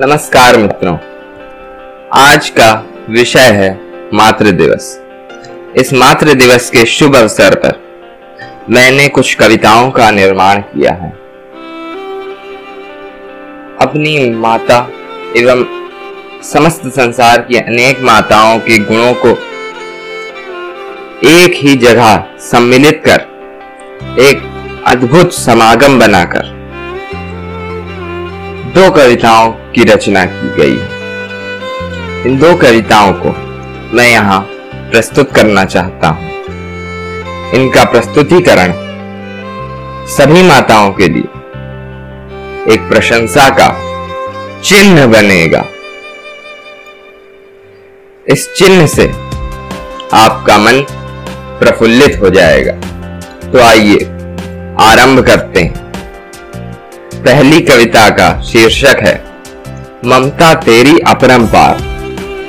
नमस्कार मित्रों। आज का विषय है मातृ दिवस। इस मातृ दिवस के शुभ अवसर पर मैंने कुछ कविताओं का निर्माण किया है। अपनी माता एवं समस्त संसार की अनेक माताओं के गुणों को एक ही जगह सम्मिलित कर एक अद्भुत समागम बनाकर दो कविताओं की रचना की गई। इन दो कविताओं को मैं यहाँ प्रस्तुत करना चाहता हूँ। इनका प्रस्तुतिकरण सभी माताओं के लिए एक प्रशंसा का चिन्ह बनेगा। इस चिन्ह से आपका मन प्रफुल्लित हो जाएगा। तो आइए आरंभ करते हैं। पहली कविता का शीर्षक है, ममता तेरी अपरंपार।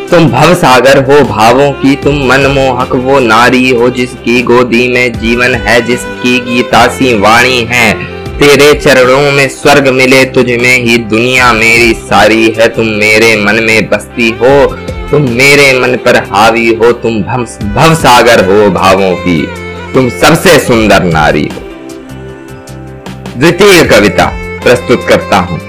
तुम भव सागर हो भावों की, तुम मनमोहक वो नारी हो जिसकी गोदी में जीवन है, जिसकी गीता सी वाणी है। तेरे चरणों में स्वर्ग मिले, तुझ में ही दुनिया मेरी सारी है। तुम मेरे मन में बसती हो, तुम मेरे मन पर हावी हो, तुम भव सागर हो भावों की, तुम सबसे सुंदर नारी हो। द्वितीय कविता प्रस्तुत करता हूँ।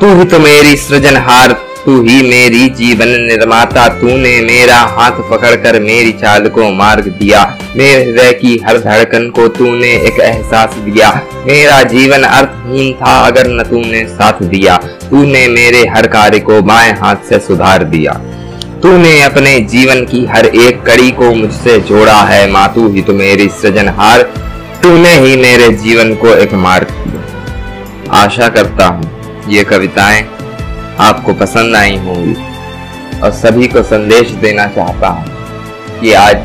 तू ही तो मेरी सृजनहार, तू ही मेरी जीवन निर्माता, तूने मेरा हाथ पकड़कर मेरी चाल को मार्ग दिया। मेरे हृदय की हर धड़कन को तूने एक एहसास दिया। मेरा जीवन अर्थहीन था अगर न तूने साथ दिया। तूने मेरे हर कार्य को बाएँ हाथ से सुधार दिया। तूने अपने जीवन की हर एक कड़ी को मुझसे जोड़ा है मातू ही तो मेरी सृजनहार। तूने ही मेरे जीवन को एक मार्ग दिया। आशा करता हूँ ये कविताएँ आपको पसंद आई होंगी और सभी को संदेश देना चाहता हूँ कि आज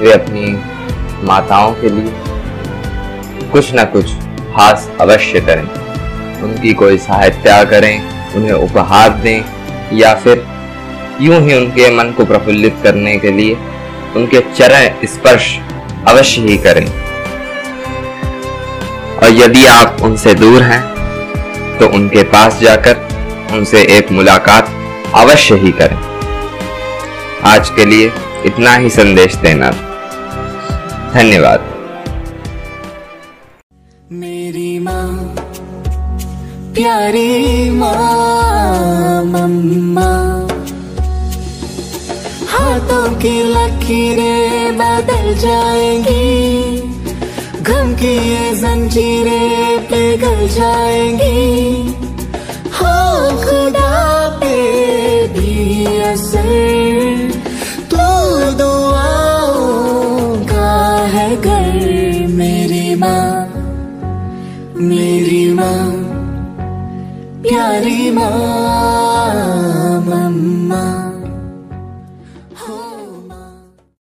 वे अपनी माताओं के लिए कुछ ना कुछ खास अवश्य करें। उनकी कोई सहायता करें, उन्हें उपहार दें या फिर यूँ ही उनके मन को प्रफुल्लित करने के लिए उनके चरण स्पर्श अवश्य ही करें। और यदि आप उनसे दूर हैं तो उनके पास जाकर उनसे एक मुलाकात अवश्य ही करें। आज के लिए इतना ही संदेश देना। धन्यवाद। मेरी माँ, प्यारी माँ, मम्मा, हाथों की लकीरें बदल जाएँगी। गम की ये जंजीरें पिघल जाएँगी। हो खुदा पे भी असर तो दुआओं का है घर मेरी माँ मेरी माँ, प्यारी माँ।